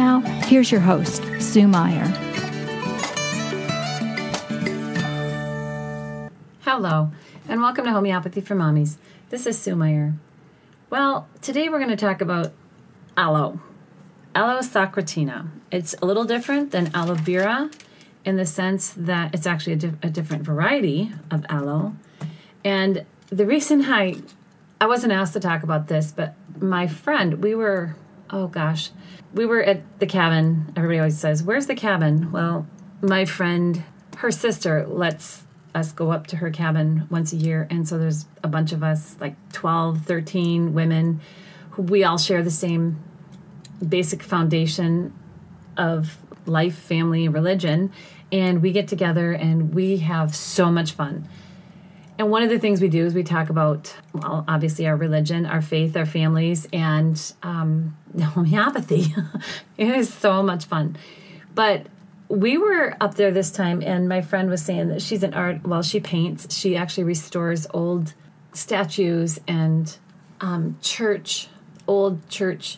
now, here's your host, Sue Meyer. Hello, and welcome to Homeopathy for Mommies. This is Sue Meyer. Well, today we're going to talk about aloe, aloe socotrina. It's a little different than aloe vera in the sense that it's actually a, di- a different variety of aloe. And the reason I I wasn't asked to talk about this, but my friend, we were oh gosh, we were at the cabin. Everybody always says, "Where's the cabin?" Well, my friend, her sister lets us go up to her cabin once a year, and so there's a bunch of us, like 12, 13 women, who we all share the same basic foundation of life, family, religion, and we get together and we have so much fun. And one of the things we do is we talk about, well, obviously our religion, our faith, our families, and um, homeopathy. it is so much fun. But we were up there this time, and my friend was saying that she's an art, well, she paints, she actually restores old statues and um, church, old church,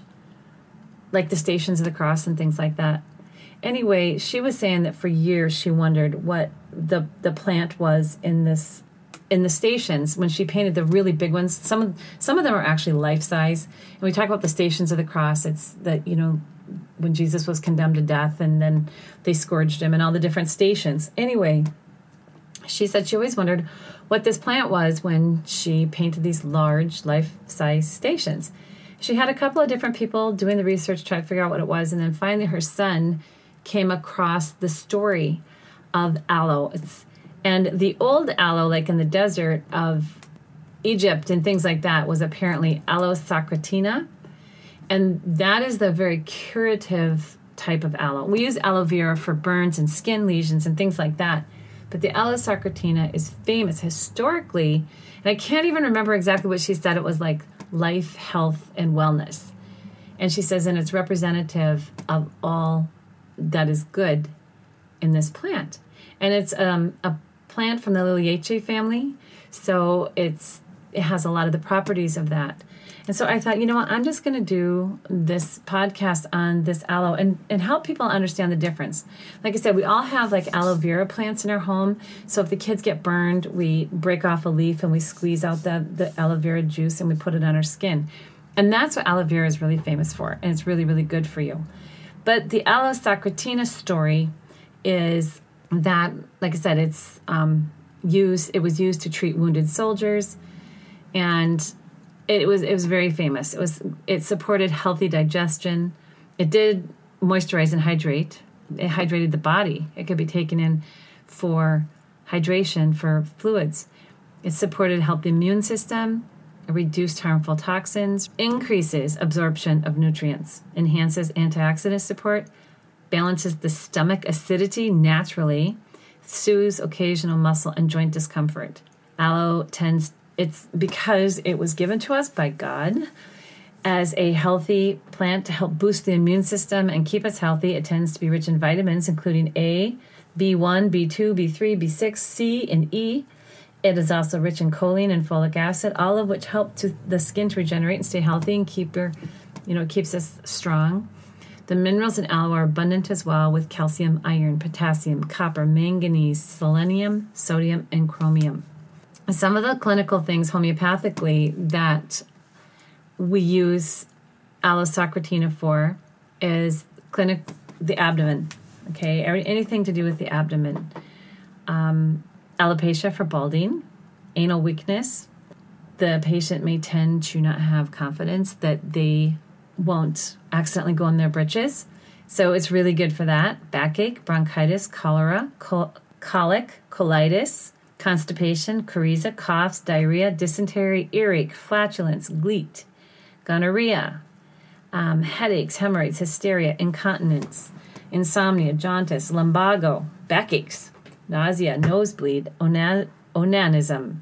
like the Stations of the Cross and things like that anyway, she was saying that for years she wondered what the the plant was in this in the stations when she painted the really big ones. Some some of them are actually life size. And we talk about the stations of the cross. It's that you know when Jesus was condemned to death and then they scourged him and all the different stations. Anyway, she said she always wondered what this plant was when she painted these large life size stations. She had a couple of different people doing the research, trying to figure out what it was, and then finally her son came across the story of aloe. It's, and the old aloe, like in the desert of Egypt and things like that, was apparently aloe socotrina. And that is the very curative type of aloe. We use aloe vera for burns and skin lesions and things like that. But the aloe socotrina is famous historically. And I can't even remember exactly what she said. It was like life, health, and wellness. And she says, and it's representative of all that is good in this plant. And it's um, a plant from the Liliaceae family, so it's it has a lot of the properties of that. And so I thought, you know what, I'm just going to do this podcast on this aloe and, and help people understand the difference. Like I said, we all have like aloe vera plants in our home. So if the kids get burned, we break off a leaf and we squeeze out the, the aloe vera juice and we put it on our skin. And that's what aloe vera is really famous for. And it's really, really good for you. But the aloe socotrina story is that, like I said, it's um, used. It was used to treat wounded soldiers, and it was it was very famous. It was it supported healthy digestion. It did moisturize and hydrate. It hydrated the body. It could be taken in for hydration for fluids. It supported healthy immune system reduced harmful toxins, increases absorption of nutrients, enhances antioxidant support, balances the stomach acidity naturally, soothes occasional muscle and joint discomfort. Aloe tends it's because it was given to us by God as a healthy plant to help boost the immune system and keep us healthy. It tends to be rich in vitamins including A, B1, B2, B3, B6, C, and E it is also rich in choline and folic acid, all of which help to the skin to regenerate and stay healthy and keep your, you know, keeps us strong. The minerals in aloe are abundant as well with calcium, iron, potassium, copper, manganese, selenium, sodium, and chromium. Some of the clinical things homeopathically that we use aloe socotrina for is clinic the abdomen. Okay, anything to do with the abdomen. Um, alopecia for balding, anal weakness. The patient may tend to not have confidence that they won't accidentally go in their britches. So it's really good for that. Backache, bronchitis, cholera, col- colic, colitis, constipation, coryza, coughs, diarrhea, dysentery, earache, flatulence, gleet, gonorrhea, um, headaches, hemorrhoids, hysteria, incontinence. insomnia, jaundice, lumbago, backaches, nausea, nosebleed, ona- onanism,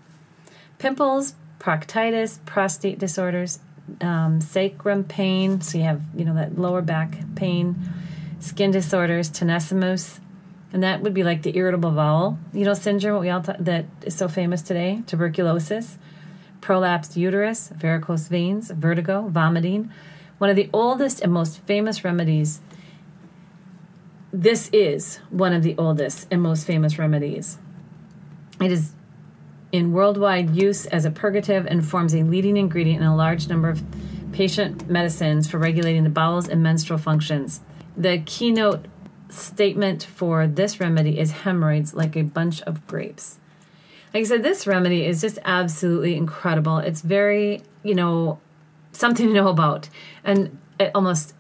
pimples, proctitis, prostate disorders, um, sacrum pain. So you have, you know, that lower back pain, skin disorders, tenesmus, and that would be like the irritable bowel, you know, syndrome. What we all that is so famous today. Tuberculosis, prolapsed uterus, varicose veins, vertigo, vomiting. One of the oldest and most famous remedies. This is one of the oldest and most famous remedies. It is in worldwide use as a purgative and forms a leading ingredient in a large number of patient medicines for regulating the bowels and menstrual functions. The keynote statement for this remedy is hemorrhoids like a bunch of grapes. Like I said, this remedy is just absolutely incredible. It's very, you know, something to know about. And almost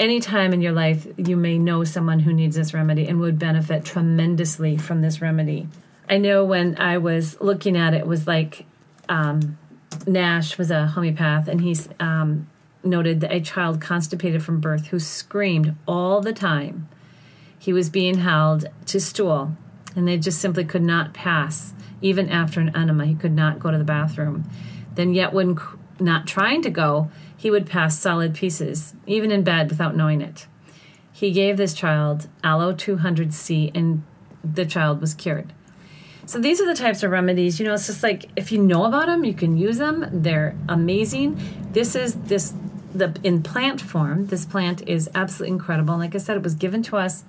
any time in your life, you may know someone who needs this remedy and would benefit tremendously from this remedy. I know when I was looking at it, it was like um, Nash was a homeopath, and he's um, noted that a child constipated from birth who screamed all the time. He was being held to stool, and they just simply could not pass, even after an enema. He could not go to the bathroom. Then, yet, when not trying to go, he would pass solid pieces, even in bed without knowing it. He gave this child Aloe 200C, and the child was cured. So these are the types of remedies. You know, it's just like if you know about them, you can use them. They're amazing. This is this the in plant form. This plant is absolutely incredible. Like I said, it was given to us,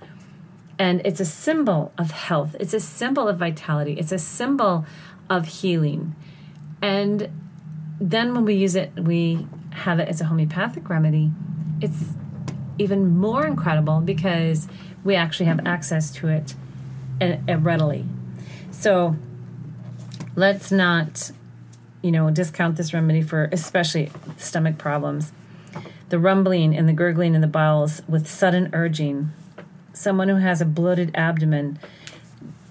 and it's a symbol of health. It's a symbol of vitality. It's a symbol of healing. And then when we use it, we have it as a homeopathic remedy. It's even more incredible because we actually have access to it uh, readily. So let's not, you know, discount this remedy for especially stomach problems. The rumbling and the gurgling in the bowels with sudden urging. Someone who has a bloated abdomen,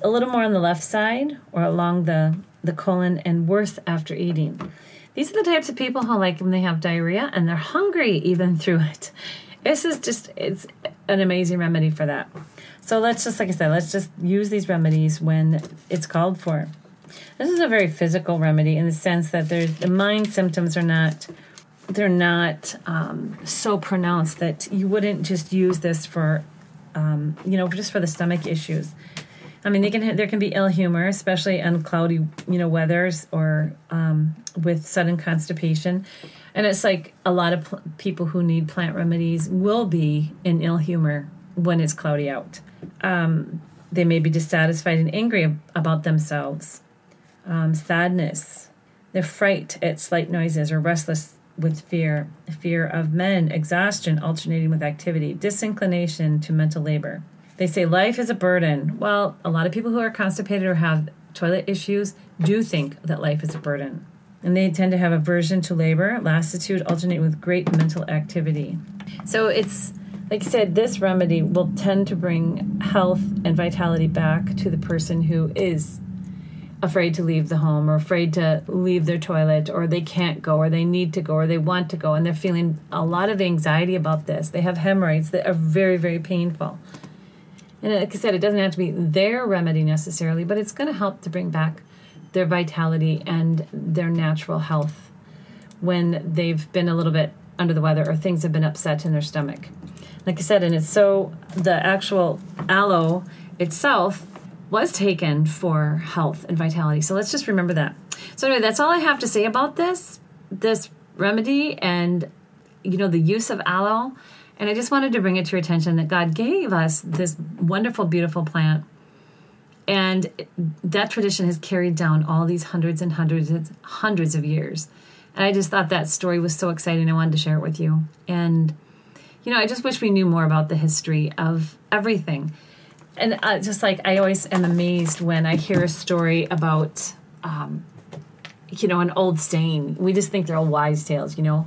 a little more on the left side or along the, the colon, and worse after eating. These are the types of people who like when they have diarrhea and they're hungry even through it. This is just, it's an amazing remedy for that. So let's just, like I said, let's just use these remedies when it's called for. This is a very physical remedy in the sense that the mind symptoms are not they're not um, so pronounced that you wouldn't just use this for um, you know just for the stomach issues. I mean, they can there can be ill humor, especially on cloudy you know weathers or um, with sudden constipation, and it's like a lot of pl- people who need plant remedies will be in ill humor when it's cloudy out. Um, they may be dissatisfied and angry about themselves. Um, sadness. They're fright at slight noises or restless with fear. Fear of men, exhaustion alternating with activity, disinclination to mental labor. They say life is a burden. Well, a lot of people who are constipated or have toilet issues do think that life is a burden. And they tend to have aversion to labor, lassitude alternate with great mental activity. So it's like I said, this remedy will tend to bring health and vitality back to the person who is afraid to leave the home or afraid to leave their toilet or they can't go or they need to go or they want to go and they're feeling a lot of anxiety about this. They have hemorrhoids that are very, very painful. And like I said, it doesn't have to be their remedy necessarily, but it's going to help to bring back their vitality and their natural health when they've been a little bit under the weather or things have been upset in their stomach like I said, and it's so the actual aloe itself was taken for health and vitality. So let's just remember that. So anyway, that's all I have to say about this this remedy and you know the use of aloe. And I just wanted to bring it to your attention that God gave us this wonderful, beautiful plant. And that tradition has carried down all these hundreds and hundreds and hundreds of years. And I just thought that story was so exciting. I wanted to share it with you. And you know, I just wish we knew more about the history of everything. And uh, just like I always am amazed when I hear a story about, um, you know, an old saying. We just think they're all wise tales, you know,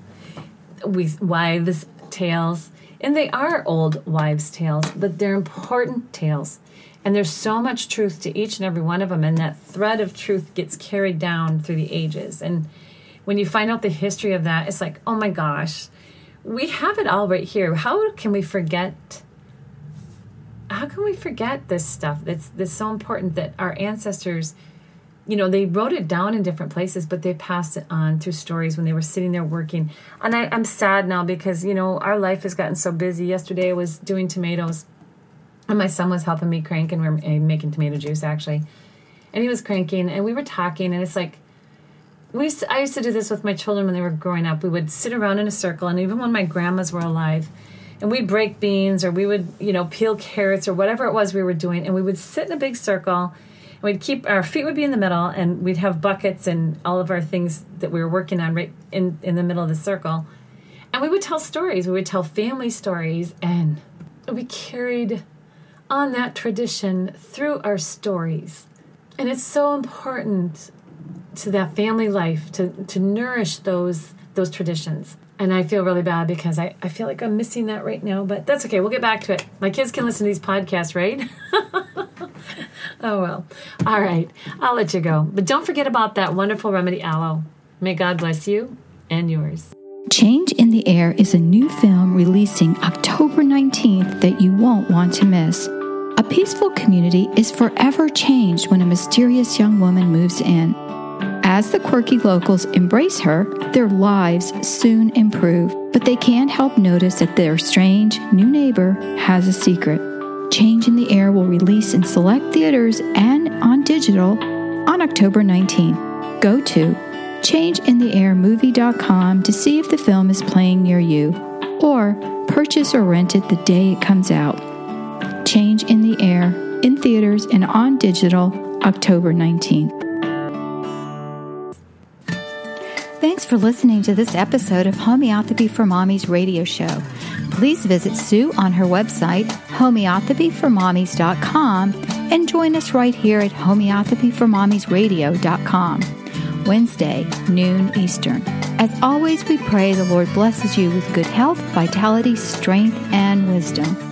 we wives' tales, and they are old wives' tales, but they're important tales. And there's so much truth to each and every one of them, and that thread of truth gets carried down through the ages. And when you find out the history of that, it's like, oh my gosh, we have it all right here. How can we forget how can we forget this stuff? That's that's so important that our ancestors, you know, they wrote it down in different places, but they passed it on through stories when they were sitting there working. And I, I'm sad now because you know our life has gotten so busy. Yesterday I was doing tomatoes, and my son was helping me crank, and we are eh, making tomato juice actually, and he was cranking, and we were talking, and it's like we used to, I used to do this with my children when they were growing up. We would sit around in a circle, and even when my grandmas were alive, and we'd break beans or we would, you know, peel carrots or whatever it was we were doing, and we would sit in a big circle. And we'd keep our feet would be in the middle, and we'd have buckets and all of our things that we were working on right in in the middle of the circle. And we would tell stories. We would tell family stories, and we carried on that tradition through our stories. And it's so important to that family life to to nourish those those traditions and i feel really bad because I, I feel like i'm missing that right now but that's okay we'll get back to it my kids can listen to these podcasts right oh well all right i'll let you go but don't forget about that wonderful remedy aloe may god bless you and yours Change in the Air is a new film releasing October 19th that you won't want to miss. A peaceful community is forever changed when a mysterious young woman moves in. As the quirky locals embrace her, their lives soon improve, but they can't help notice that their strange new neighbor has a secret. Change in the Air will release in select theaters and on digital on October 19th. Go to changeintheairmovie.com to see if the film is playing near you, or purchase or rent it the day it comes out. Change in the Air in theaters and on digital October 19th. Thanks for listening to this episode of Homeopathy for Mommy's radio show. Please visit Sue on her website, homeopathyformommies.com, and join us right here at homeopathyformommiesradio.com, Wednesday, noon Eastern. As always, we pray the Lord blesses you with good health, vitality, strength, and wisdom.